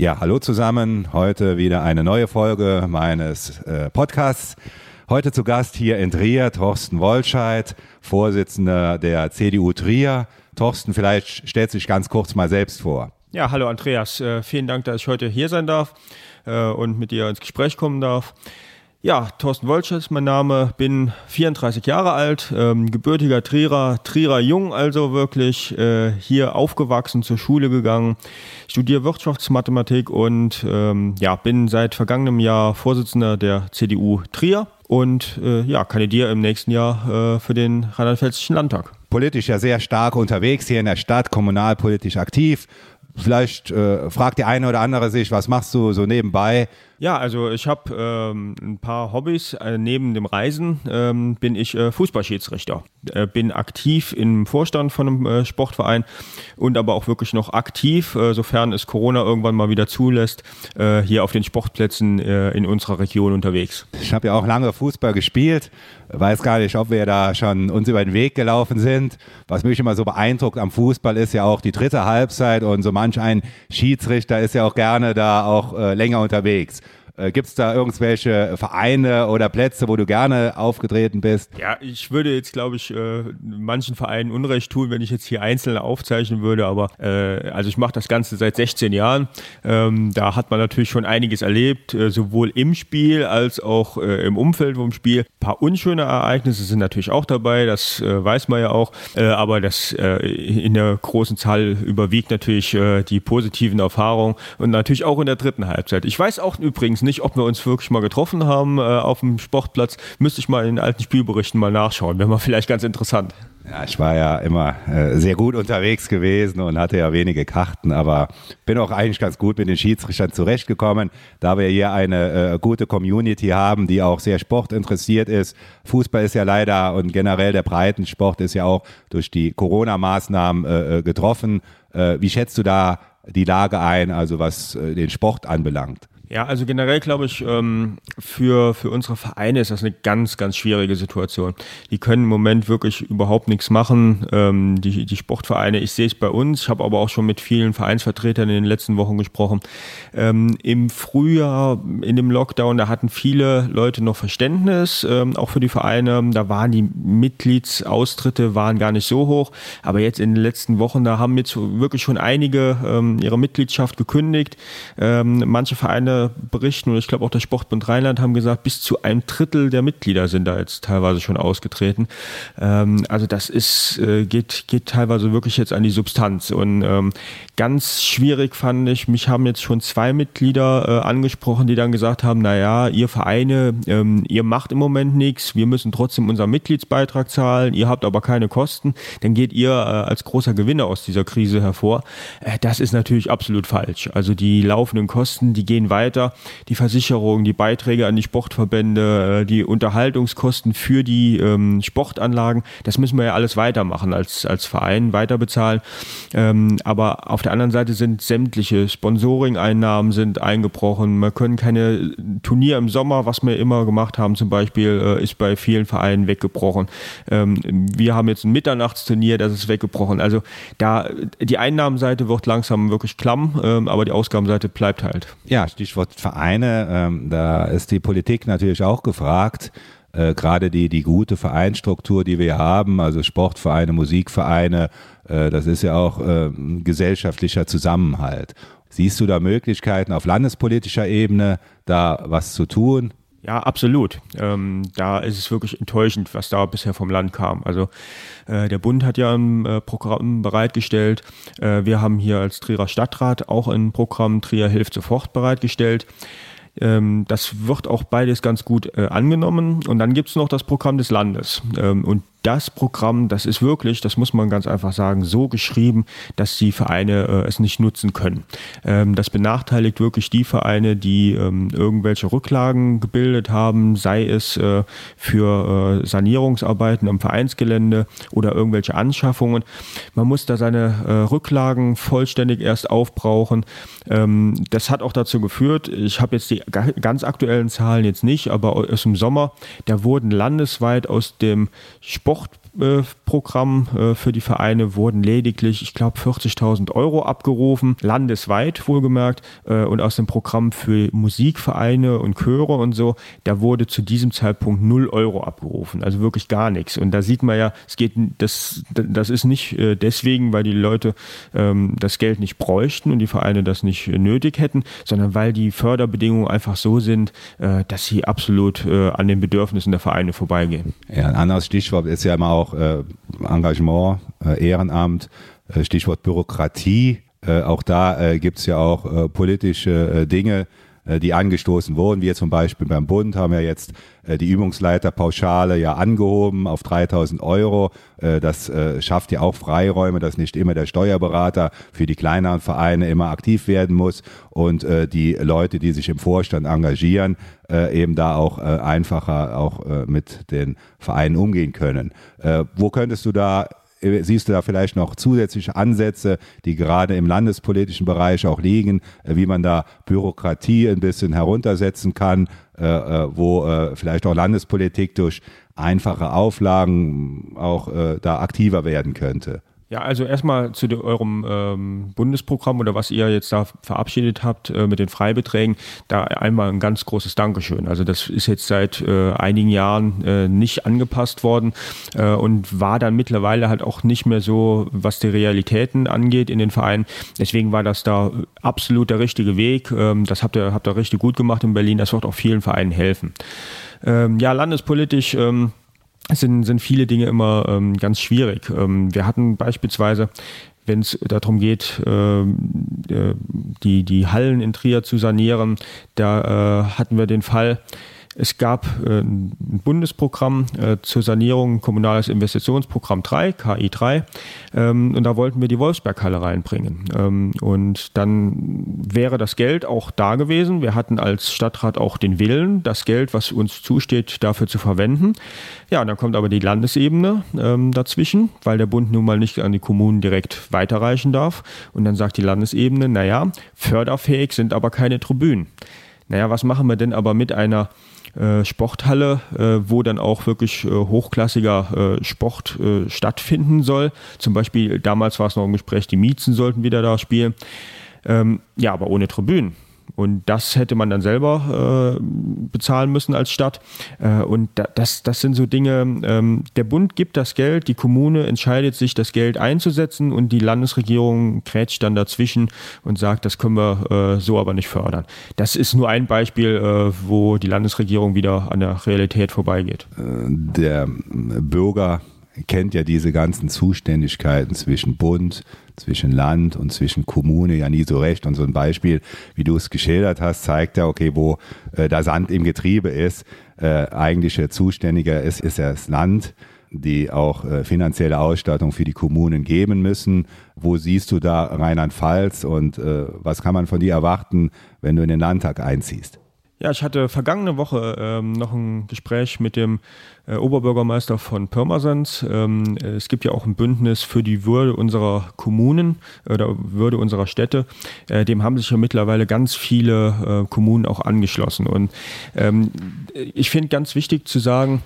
Ja, hallo zusammen. Heute wieder eine neue Folge meines äh, Podcasts. Heute zu Gast hier in Trier Thorsten Wolscheid, Vorsitzender der CDU Trier. Thorsten, vielleicht stellt sich ganz kurz mal selbst vor. Ja, hallo Andreas. Äh, vielen Dank, dass ich heute hier sein darf äh, und mit dir ins Gespräch kommen darf. Ja, Thorsten Wolsch ist mein Name, bin 34 Jahre alt, ähm, gebürtiger Trierer, Trierer Jung also wirklich, äh, hier aufgewachsen, zur Schule gegangen, studiere Wirtschaftsmathematik und ähm, ja, bin seit vergangenem Jahr Vorsitzender der CDU Trier und äh, ja, kandidiere im nächsten Jahr äh, für den Rheinland-Pfälzischen Landtag. Politisch ja sehr stark unterwegs hier in der Stadt, kommunalpolitisch aktiv. Vielleicht äh, fragt der eine oder andere sich, was machst du so nebenbei? Ja, also ich habe ähm, ein paar Hobbys. Äh, neben dem Reisen ähm, bin ich äh, Fußballschiedsrichter. Äh, bin aktiv im Vorstand von einem äh, Sportverein und aber auch wirklich noch aktiv, äh, sofern es Corona irgendwann mal wieder zulässt, äh, hier auf den Sportplätzen in unserer Region unterwegs. Ich habe ja auch lange Fußball gespielt. Weiß gar nicht, ob wir da schon uns über den Weg gelaufen sind. Was mich immer so beeindruckt am Fußball ist ja auch die dritte Halbzeit und so manch ein Schiedsrichter ist ja auch gerne da auch länger unterwegs. Äh, Gibt es da irgendwelche Vereine oder Plätze, wo du gerne aufgetreten bist? Ja, ich würde jetzt, glaube ich, äh, manchen Vereinen Unrecht tun, wenn ich jetzt hier einzelne aufzeichnen würde, aber äh, also ich mache das Ganze seit 16 Jahren. Ähm, da hat man natürlich schon einiges erlebt, äh, sowohl im Spiel als auch äh, im Umfeld vom Spiel. Ein paar unschöne Ereignisse sind natürlich auch dabei, das äh, weiß man ja auch, aber das in der großen Zahl überwiegt natürlich die positiven Erfahrungen und natürlich auch in der dritten Halbzeit. Ich weiß auch übrigens nicht, ob wir uns wirklich mal getroffen haben äh, auf dem Sportplatz. Müsste ich mal in den alten Spielberichten mal nachschauen. Wäre mal vielleicht ganz interessant. Ja, ich war ja immer äh, sehr gut unterwegs gewesen und hatte ja wenige Karten, aber bin auch eigentlich ganz gut mit den Schiedsrichtern zurechtgekommen, da wir hier eine äh, gute Community haben, die auch sehr sportinteressiert ist. Fußball ist ja leider und generell der Breitensport ist ja auch durch die Corona-Maßnahmen äh, äh getroffen. Äh, wie schätzt du da die Lage ein, also was äh, den Sport anbelangt? Ja, also generell glaube ich, ähm, für, für unsere Vereine ist das eine ganz, ganz schwierige Situation. Die können im Moment wirklich überhaupt nichts machen. Ähm, die, die Sportvereine, ich sehe es bei uns, ich habe aber auch schon mit vielen Vereinsvertretern in den letzten Wochen gesprochen. Ähm, Im Frühjahr, in dem Lockdown, da hatten viele Leute noch Verständnis, auch für die Vereine. Da waren die Mitgliedsaustritte waren gar nicht so hoch. Aber jetzt in den letzten Wochen, da haben jetzt wirklich schon einige ihre Mitgliedschaft gekündigt. Manche Vereine berichten, und ich glaube auch der Sportbund Rheinland haben gesagt, bis zu einem Drittel der Mitglieder sind da jetzt teilweise schon ausgetreten. Ähm, also das ist, äh, geht, geht teilweise wirklich jetzt an die Substanz. Und ähm, ganz schwierig fand ich, mich haben jetzt schon zwei Mitglieder äh, angesprochen, die dann gesagt haben, naja, ihr Vereine, ähm, ihr macht im Moment nichts, wir müssen trotzdem unseren Mitgliedsbeitrag zahlen, ihr habt aber keine Kosten, dann geht ihr äh, als großer Gewinner aus dieser Krise hervor. Äh, das ist natürlich absolut falsch. Also die laufenden Kosten, die gehen weiter weiter. Die Versicherung, die Beiträge an die Sportverbände, äh, die Unterhaltungskosten für die ähm, Sportanlagen, das müssen wir ja alles weitermachen als, als Verein, weiter bezahlen. Ähm, aber auf der anderen Seite sind sämtliche Sponsoring-Einnahmen sind eingebrochen. Wir können keine Turnier im Sommer, was wir immer gemacht haben, zum Beispiel, äh, ist bei vielen Vereinen weggebrochen. Ähm, wir haben jetzt ein Mitternachtsturnier, das ist weggebrochen. Also da die Einnahmenseite wird langsam wirklich klamm, ähm, aber die Ausgabenseite bleibt halt. Ja, Stichwort Stichwort Vereine, ähm, da ist die Politik natürlich auch gefragt. Äh, Gerade die, die gute Vereinsstruktur, die wir haben, also Sportvereine, Musikvereine, äh, das ist ja auch äh, gesellschaftlicher Zusammenhalt. Siehst du da Möglichkeiten auf landespolitischer Ebene, da was zu tun? Ja, absolut. Ähm, da ist es wirklich enttäuschend, was da bisher vom Land kam. Also äh, der Bund hat ja ein äh, Programm bereitgestellt. Äh, wir haben hier als Trierer Stadtrat auch ein Programm Trier hilft sofort bereitgestellt. Ähm, das wird auch beides ganz gut äh, angenommen. Und dann gibt es noch das Programm des Landes. Ähm, und das Programm, das ist wirklich, das muss man ganz einfach sagen, so geschrieben, dass die Vereine äh, es nicht nutzen können. Ähm, das benachteiligt wirklich die Vereine, die ähm, irgendwelche Rücklagen gebildet haben, sei es äh, für äh, Sanierungsarbeiten am Vereinsgelände oder irgendwelche Anschaffungen. Man muss da seine äh, Rücklagen vollständig erst aufbrauchen. Ähm, das hat auch dazu geführt, ich habe jetzt die ganz aktuellen Zahlen jetzt nicht, aber aus dem Sommer, da wurden landesweit aus dem Sport Bundesprogramm äh, für die Vereine wurden lediglich, ich glaube, 40.000 Euro abgerufen, landesweit wohlgemerkt. Äh, und aus dem Programm für Musikvereine und Chöre und so, da wurde zu diesem Zeitpunkt 0 Euro abgerufen. Also wirklich gar nichts. Und da sieht man ja, es geht, das, das ist nicht äh, deswegen, weil die Leute ähm, das Geld nicht bräuchten und die Vereine das nicht nötig hätten, sondern weil die Förderbedingungen einfach so sind, dass sie absolut an den Bedürfnissen der Vereine vorbeigehen. Ja, ein anderes Stichwort ist ja immer auch äh, Engagement, äh, Ehrenamt, äh, Stichwort Bürokratie. Äh, auch da äh, gibt es ja auch politische Dinge, die angestoßen wurden. Wir zum Beispiel beim Bund haben ja jetzt äh, die Übungsleiterpauschale ja angehoben auf 3000 Euro. Äh, das schafft ja auch Freiräume, dass nicht immer der Steuerberater für die kleineren Vereine immer aktiv werden muss und die Leute, die sich im Vorstand engagieren, eben da auch einfacher auch mit den Vereinen umgehen können. Wo könntest du da siehst du da vielleicht noch zusätzliche Ansätze, die gerade im landespolitischen Bereich auch liegen, äh, wie man da Bürokratie ein bisschen heruntersetzen kann, äh, äh, wo vielleicht auch Landespolitik durch einfache Auflagen auch da aktiver werden könnte? Ja, also erstmal zu eurem ähm, Bundesprogramm oder was ihr jetzt da verabschiedet habt äh, mit den Freibeträgen, da einmal ein ganz großes Dankeschön. Also das ist jetzt seit äh, einigen Jahren äh, nicht angepasst worden äh, und war dann mittlerweile halt auch nicht mehr so, was die Realitäten angeht in den Vereinen. Deswegen war das da absolut der richtige Weg. Ähm, das habt ihr, habt ihr richtig gut gemacht in Berlin. Das wird auch vielen Vereinen helfen. Ähm, ja, landespolitisch. Sind, sind viele Dinge immer ähm, ganz schwierig. Ähm, wir hatten beispielsweise, wenn es darum geht, ähm, äh, die, die Hallen in Trier zu sanieren, da äh, hatten wir den Fall, es gab äh, ein Bundesprogramm äh, zur Sanierung, kommunales Investitionsprogramm 3, KI 3, ähm, und da wollten wir die Wolfsberghalle reinbringen. Ähm, und dann wäre das Geld auch da gewesen. Wir hatten als Stadtrat auch den Willen, das Geld, was uns zusteht, dafür zu verwenden. Ja, dann kommt aber die Landesebene ähm, dazwischen, weil der Bund nun mal nicht an die Kommunen direkt weiterreichen darf. Und dann sagt die Landesebene, naja, förderfähig sind aber keine Tribünen. Naja, was machen wir denn aber mit einer Sporthalle, äh, wo dann auch wirklich äh, hochklassiger äh, Sport äh, stattfinden soll. Zum Beispiel damals war es noch im Gespräch, die Miezen sollten wieder da spielen. Ähm, ja, aber ohne Tribünen. Und das hätte man dann selber äh, bezahlen müssen als Stadt. Äh, und da, das, das sind so Dinge, ähm, der Bund gibt das Geld, die Kommune entscheidet sich, das Geld einzusetzen und die Landesregierung krätscht dann dazwischen und sagt, das können wir äh, so aber nicht fördern. Das ist nur ein Beispiel, äh, wo die Landesregierung wieder an der Realität vorbeigeht. Äh, der Bürger kennt ja diese ganzen Zuständigkeiten zwischen Bund, zwischen Land und zwischen Kommune ja nie so recht. Und so ein Beispiel, wie du es geschildert hast, zeigt ja, okay, wo äh, da Sand im Getriebe ist, äh, eigentliche Zuständiger ist, ist ja das Land die auch äh, finanzielle Ausstattung für die Kommunen geben müssen. Wo siehst du da Rheinland-Pfalz und äh, was kann man von dir erwarten, wenn du in den Landtag einziehst? Ja, ich hatte vergangene Woche ähm, noch ein Gespräch mit dem äh, Oberbürgermeister von Pirmasens. Ähm, es gibt ja auch ein Bündnis für die Würde unserer Kommunen oder Würde unserer Städte. Äh, dem haben sich ja mittlerweile ganz viele äh, Kommunen auch angeschlossen. Und ähm, ich finde ganz wichtig zu sagen,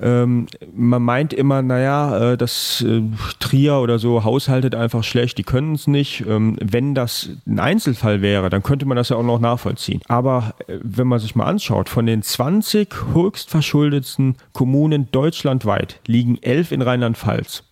ähm, man meint immer, naja, äh, das äh, Trier oder so haushaltet einfach schlecht, die können es nicht. Ähm, wenn das ein Einzelfall wäre, dann könnte man das ja auch noch nachvollziehen. Aber äh, wenn man sich mal anschaut, von den 20 höchstverschuldetsten Kommunen deutschlandweit liegen elf in Rheinland-Pfalz.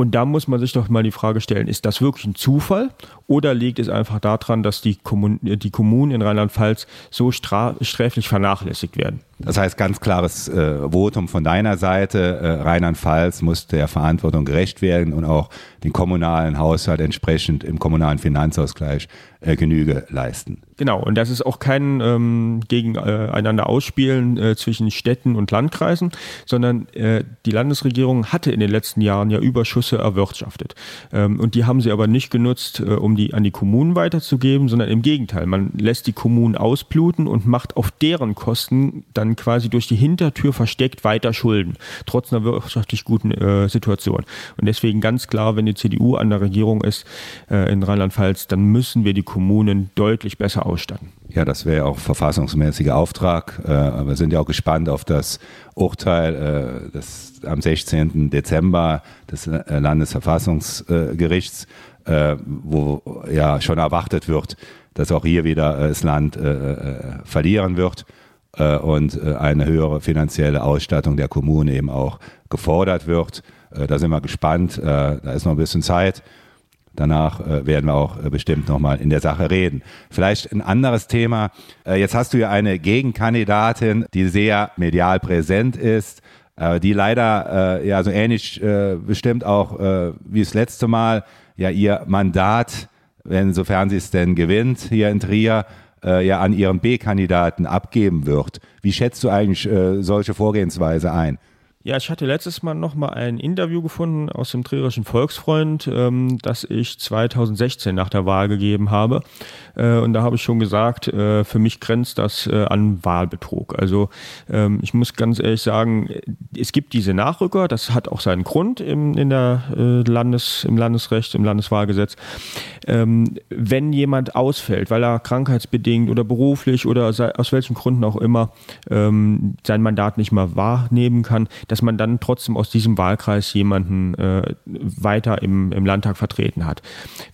Und da muss man sich doch mal die Frage stellen, ist das wirklich ein Zufall oder liegt es einfach daran, dass die, Kommun die Kommunen in Rheinland-Pfalz so sträflich vernachlässigt werden? Das heißt, ganz klares äh, Votum von deiner Seite. Äh, Rheinland-Pfalz muss der Verantwortung gerecht werden und auch den kommunalen Haushalt entsprechend im kommunalen Finanzausgleich äh, Genüge leisten. Genau, und das ist auch kein ähm, gegeneinander Ausspielen äh, zwischen Städten und Landkreisen, sondern äh, die Landesregierung hatte in den letzten Jahren ja Überschüsse erwirtschaftet. Ähm, und die haben sie aber nicht genutzt, äh, um die an die Kommunen weiterzugeben, sondern im Gegenteil. Man lässt die Kommunen ausbluten und macht auf deren Kosten dann quasi durch die Hintertür versteckt weiter Schulden, trotz einer wirtschaftlich guten äh, Situation. Und deswegen ganz klar, wenn die CDU an der Regierung ist äh, in Rheinland-Pfalz, dann müssen wir die Kommunen deutlich besser ausstatten. Ja, das wäre auch verfassungsmäßiger Auftrag. Äh, wir sind ja auch gespannt auf das Urteil äh, des, am 16. Dezember des äh, Landesverfassungsgerichts, äh, wo ja schon erwartet wird, dass auch hier wieder äh, das Land äh, verlieren wird und eine höhere finanzielle Ausstattung der Kommune eben auch gefordert wird. da sind wir gespannt. da ist noch ein bisschen Zeit. Danach äh, werden wir auch äh, bestimmt nochmal in der Sache reden. Vielleicht ein anderes Thema. Äh, jetzt hast du ja eine Gegenkandidatin, die sehr medial präsent ist, äh, die leider äh, ja so ähnlich äh, bestimmt auch wie das letzte Mal ja ihr Mandat, wenn sofern sie es denn gewinnt, hier in Trier, ja an ihren B-Kandidaten abgeben wird. Wie schätzt du eigentlich solche Vorgehensweise ein? Ja, ich hatte letztes Mal noch mal ein Interview gefunden aus dem Trierischen Volksfreund, ähm, das ich 2016 nach der Wahl gegeben habe. Äh, und da habe ich schon gesagt, äh, für mich grenzt das äh, an Wahlbetrug. Also ähm, ich muss ganz ehrlich sagen, es gibt diese Nachrücker, das hat auch seinen Grund im, in der, Landes, im Landesrecht, im Landeswahlgesetz. Ähm, wenn jemand ausfällt, weil er krankheitsbedingt oder beruflich oder aus welchen Gründen auch immer ähm, sein Mandat nicht mehr wahrnehmen kann, dass man dann trotzdem aus diesem Wahlkreis jemanden weiter im, im Landtag vertreten hat.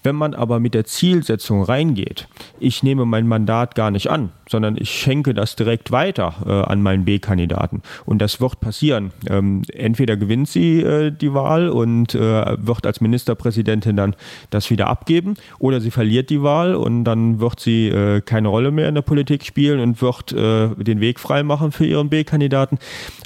Wenn man aber mit der Zielsetzung reingeht, ich nehme mein Mandat gar nicht an, sondern ich schenke das direkt weiter äh, an meinen B-Kandidaten. Und das wird passieren. Ähm, entweder gewinnt sie äh, die Wahl und äh, wird als Ministerpräsidentin dann das wieder abgeben, oder sie verliert die Wahl und dann wird sie äh, keine Rolle mehr in der Politik spielen und wird äh, den Weg freimachen für ihren B-Kandidaten.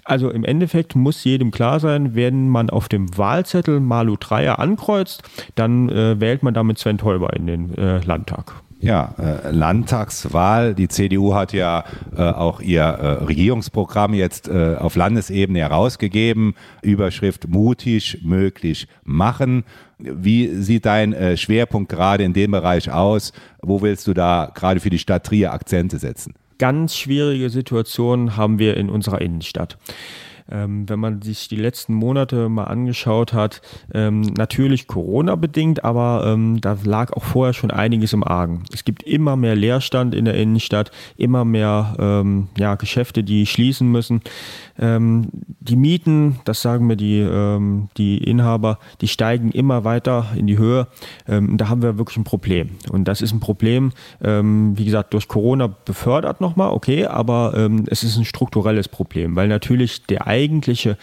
Also im Endeffekt muss jedem klar sein, wenn man auf dem Wahlzettel Malu Dreier ankreuzt, dann äh, wählt man damit Sven Teuber in den Landtag. Ja, äh, Landtagswahl. Die CDU hat ja äh, auch ihr äh, Regierungsprogramm jetzt äh, auf Landesebene herausgegeben. Überschrift mutig möglich machen. Wie sieht dein äh, Schwerpunkt gerade in dem Bereich aus? Wo willst du da gerade für die Stadt Trier Akzente setzen? Ganz schwierige Situationen haben wir in unserer Innenstadt. Ähm, wenn man sich die letzten Monate mal angeschaut hat, ähm, natürlich Corona bedingt, aber ähm, da lag auch vorher schon einiges im Argen. Es gibt immer mehr Leerstand in der Innenstadt, immer mehr ähm, ja, Geschäfte, die schließen müssen. Ähm, die Mieten, das sagen mir die, ähm, die Inhaber, die steigen immer weiter in die Höhe. da haben wir wirklich ein Problem. Und das ist ein Problem, wie gesagt, durch Corona befördert nochmal, okay, aber es ist ein strukturelles Problem, weil natürlich der eigentliche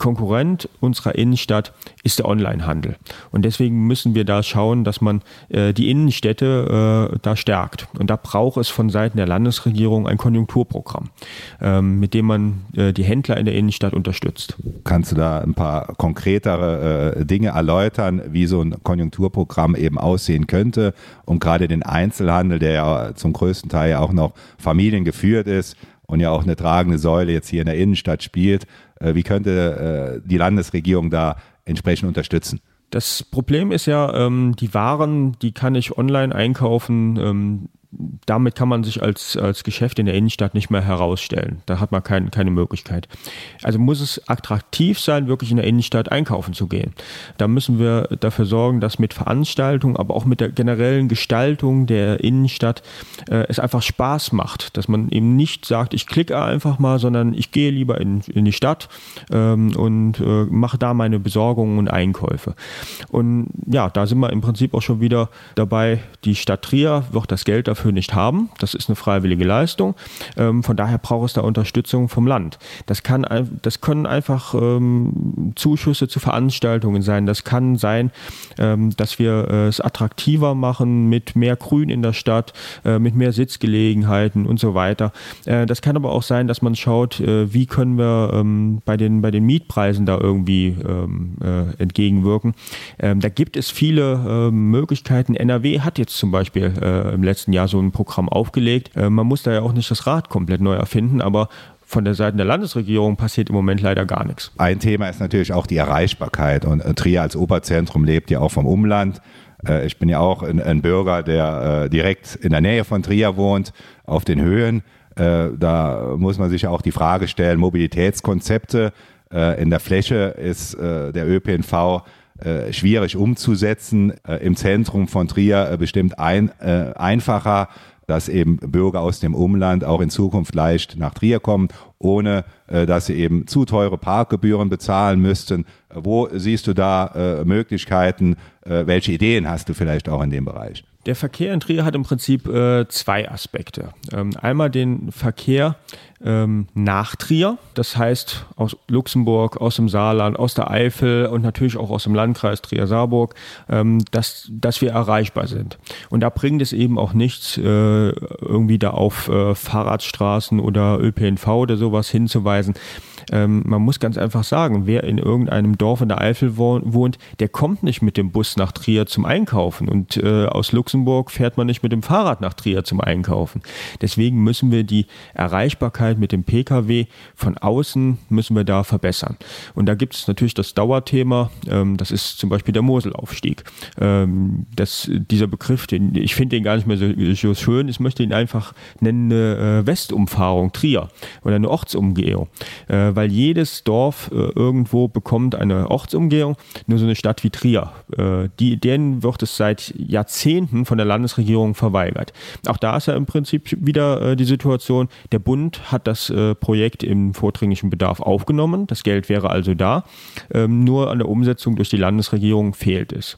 Konkurrent unserer Innenstadt ist der Onlinehandel. Und deswegen müssen wir da schauen, dass man äh, die Innenstädte äh, da stärkt. Und da braucht es von Seiten der Landesregierung ein Konjunkturprogramm, ähm, mit dem man äh, die Händler in der Innenstadt unterstützt. Kannst du da ein paar konkretere äh, Dinge erläutern, wie so ein Konjunkturprogramm eben aussehen könnte, um gerade den Einzelhandel, der ja zum größten Teil ja auch noch familiengeführt ist, und ja auch eine tragende Säule jetzt hier in der Innenstadt spielt. Äh, wie könnte äh, die Landesregierung da entsprechend unterstützen? Das Problem ist ja, ähm, die Waren, die kann ich online einkaufen. Ähm, damit kann man sich als, als Geschäft in der Innenstadt nicht mehr herausstellen. Da hat man kein, keine Möglichkeit. Also muss es attraktiv sein, wirklich in der Innenstadt einkaufen zu gehen. Da müssen wir dafür sorgen, dass mit Veranstaltungen, aber auch mit der generellen Gestaltung der Innenstadt äh, es einfach Spaß macht. Dass man eben nicht sagt, ich klicke einfach mal, sondern ich gehe lieber in, in die Stadt ähm, und äh, mache da meine Besorgungen und Einkäufe. Und ja, da sind wir im Prinzip auch schon wieder dabei. Die Stadt Trier wird das Geld dafür dafür nicht haben. Das ist eine freiwillige Leistung. Ähm, von daher braucht es da Unterstützung vom Land. Das, kann, das können einfach ähm, Zuschüsse zu Veranstaltungen sein. Das kann sein, ähm, dass wir äh, es attraktiver machen mit mehr Grün in der Stadt, äh, mit mehr Sitzgelegenheiten und so weiter. Äh, das kann aber auch sein, dass man schaut, äh, wie können wir ähm, bei, den, bei den Mietpreisen da irgendwie ähm, äh, entgegenwirken. Ähm, da gibt es viele Möglichkeiten. NRW hat jetzt zum Beispiel äh, im letzten Jahr so ein Programm aufgelegt. Äh, man muss da ja auch nicht das Rad komplett neu erfinden, aber von der Seite der Landesregierung passiert im Moment leider gar nichts. Ein Thema ist natürlich auch die Erreichbarkeit und äh, Trier als Oberzentrum lebt ja auch vom Umland. Äh, ich bin ja auch ein, Bürger, der direkt in der Nähe von Trier wohnt, auf den Höhen. Da muss man sich auch die Frage stellen, Mobilitätskonzepte in der Fläche ist der ÖPNV äh, schwierig umzusetzen. Äh, Im Zentrum von Trier äh, bestimmt ein, äh, einfacher. dass eben Bürger aus dem Umland auch in Zukunft leicht nach Trier kommen, ohne äh, dass sie eben zu teure Parkgebühren bezahlen müssten. Wo siehst du da äh, Möglichkeiten? Äh, welche Ideen hast du vielleicht auch in dem Bereich? Der Verkehr in Trier hat im Prinzip äh, zwei Aspekte. Ähm, einmal den Verkehr ähm, nach Trier, das heißt aus Luxemburg, aus dem Saarland, aus der Eifel und natürlich auch aus dem Landkreis Trier-Saarburg, ähm, dass, dass wir erreichbar sind. Und da bringt es eben auch nichts, äh, irgendwie da auf äh, Fahrradstraßen oder ÖPNV oder sowas hinzuweisen. Ähm, man muss ganz einfach sagen, wer in irgendeinem Dorf in der Eifel wohnt, der kommt nicht mit dem Bus nach Trier zum Einkaufen und äh, aus Luxemburg fährt man nicht mit dem Fahrrad nach Trier zum Einkaufen. Deswegen müssen wir die Erreichbarkeit mit dem Pkw von außen müssen wir da verbessern. Und da gibt es natürlich das Dauerthema, ähm, das ist zum Beispiel der Moselaufstieg. Ähm, das, dieser Begriff, den, ich finde den gar nicht mehr so, so, schön, ich möchte ihn einfach nennen eine äh, Westumfahrung Trier oder eine Ortsumgehung. Äh, weil jedes Dorf äh, irgendwo bekommt eine Ortsumgehung, nur so eine Stadt wie Trier. Äh, die, denen wird es seit Jahrzehnten von der Landesregierung verweigert. Auch da ist ja im Prinzip wieder äh, die Situation, der Bund hat das äh, Projekt im vordringlichen Bedarf aufgenommen, das Geld wäre also da, ähm, nur an der Umsetzung durch die Landesregierung fehlt es.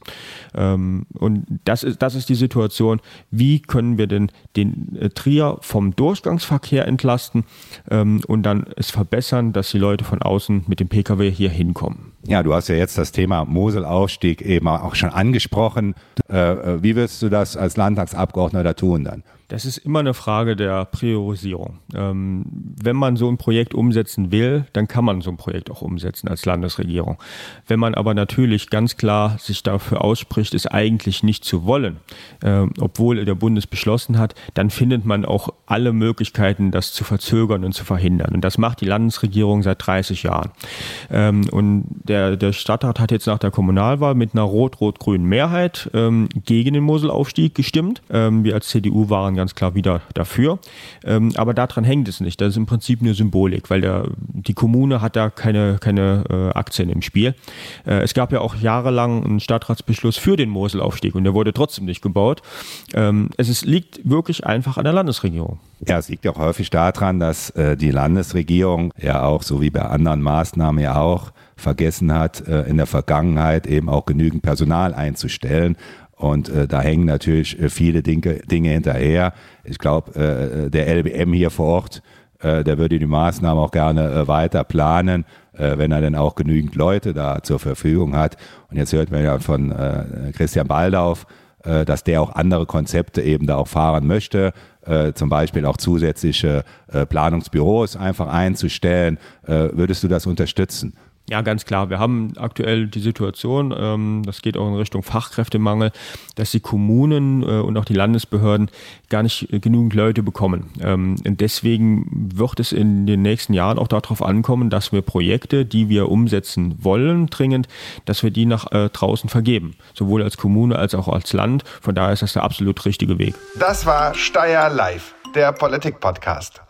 Ähm, und das ist, das ist die Situation, wie können wir denn den äh, Trier vom Durchgangsverkehr entlasten ähm, und dann es verbessern, dass die Leute von außen mit dem Pkw hier hinkommen. Ja, du hast ja jetzt das Thema Moselaufstieg eben auch schon angesprochen. Äh, äh wie wirst du das als Landtagsabgeordneter tun dann? Das ist immer eine Frage der Priorisierung. Ähm, wenn man so ein Projekt umsetzen will, dann kann man so ein Projekt auch umsetzen als Landesregierung. Wenn man aber natürlich ganz klar sich dafür ausspricht, es eigentlich nicht zu wollen, äh, obwohl der Bundes beschlossen hat, dann findet man auch alle Möglichkeiten, das zu verzögern und zu verhindern. Und das macht die Landesregierung seit 30 Jahren. Ähm, und der, der Stadtrat hat jetzt nach der Kommunalwahl mit einer rot-rot-grünen Mehrheit ähm, gegen den Moselaufstieg gestimmt. Ähm, wir als CDU waren ganz klar wieder dafür. Ähm, aber daran hängt es nicht. Das ist im Prinzip nur Symbolik, weil der, die Kommune hat da keine, keine äh, Aktien im Spiel. Äh, es gab ja auch jahrelang einen Stadtratsbeschluss für den Moselaufstieg und der wurde trotzdem nicht gebaut. Ähm, es ist, liegt wirklich einfach an der Landesregierung. Ja, es liegt auch häufig daran, dass äh, die Landesregierung ja auch, so wie bei anderen Maßnahmen ja auch, vergessen hat, äh, in der Vergangenheit eben auch genügend Personal einzustellen. Und äh, da hängen natürlich äh, viele Dinge, Dinge hinterher. Ich glaube, äh, der LBM hier vor Ort, äh, der würde die Maßnahmen auch gerne äh, weiter planen, äh, wenn er denn auch genügend Leute da zur Verfügung hat. Und jetzt hört man ja von äh, Christian Baldauf, äh, dass der auch andere Konzepte eben da auch fahren möchte. Äh, zum Beispiel auch zusätzliche äh, Planungsbüros einfach einzustellen. Äh, würdest du das unterstützen? Ja, ganz klar. Wir haben aktuell die Situation, ähm, das geht auch in Richtung Fachkräftemangel, dass die Kommunen äh, und auch die Landesbehörden gar nicht äh, genügend Leute bekommen. Ähm, und deswegen wird es in den nächsten Jahren auch darauf ankommen, dass wir Projekte, die wir umsetzen wollen, dringend, dass wir die nach äh, draußen vergeben. Sowohl als Kommune als auch als Land. Von daher ist das der absolut richtige Weg. Das war Steyr Live, der Politik-Podcast.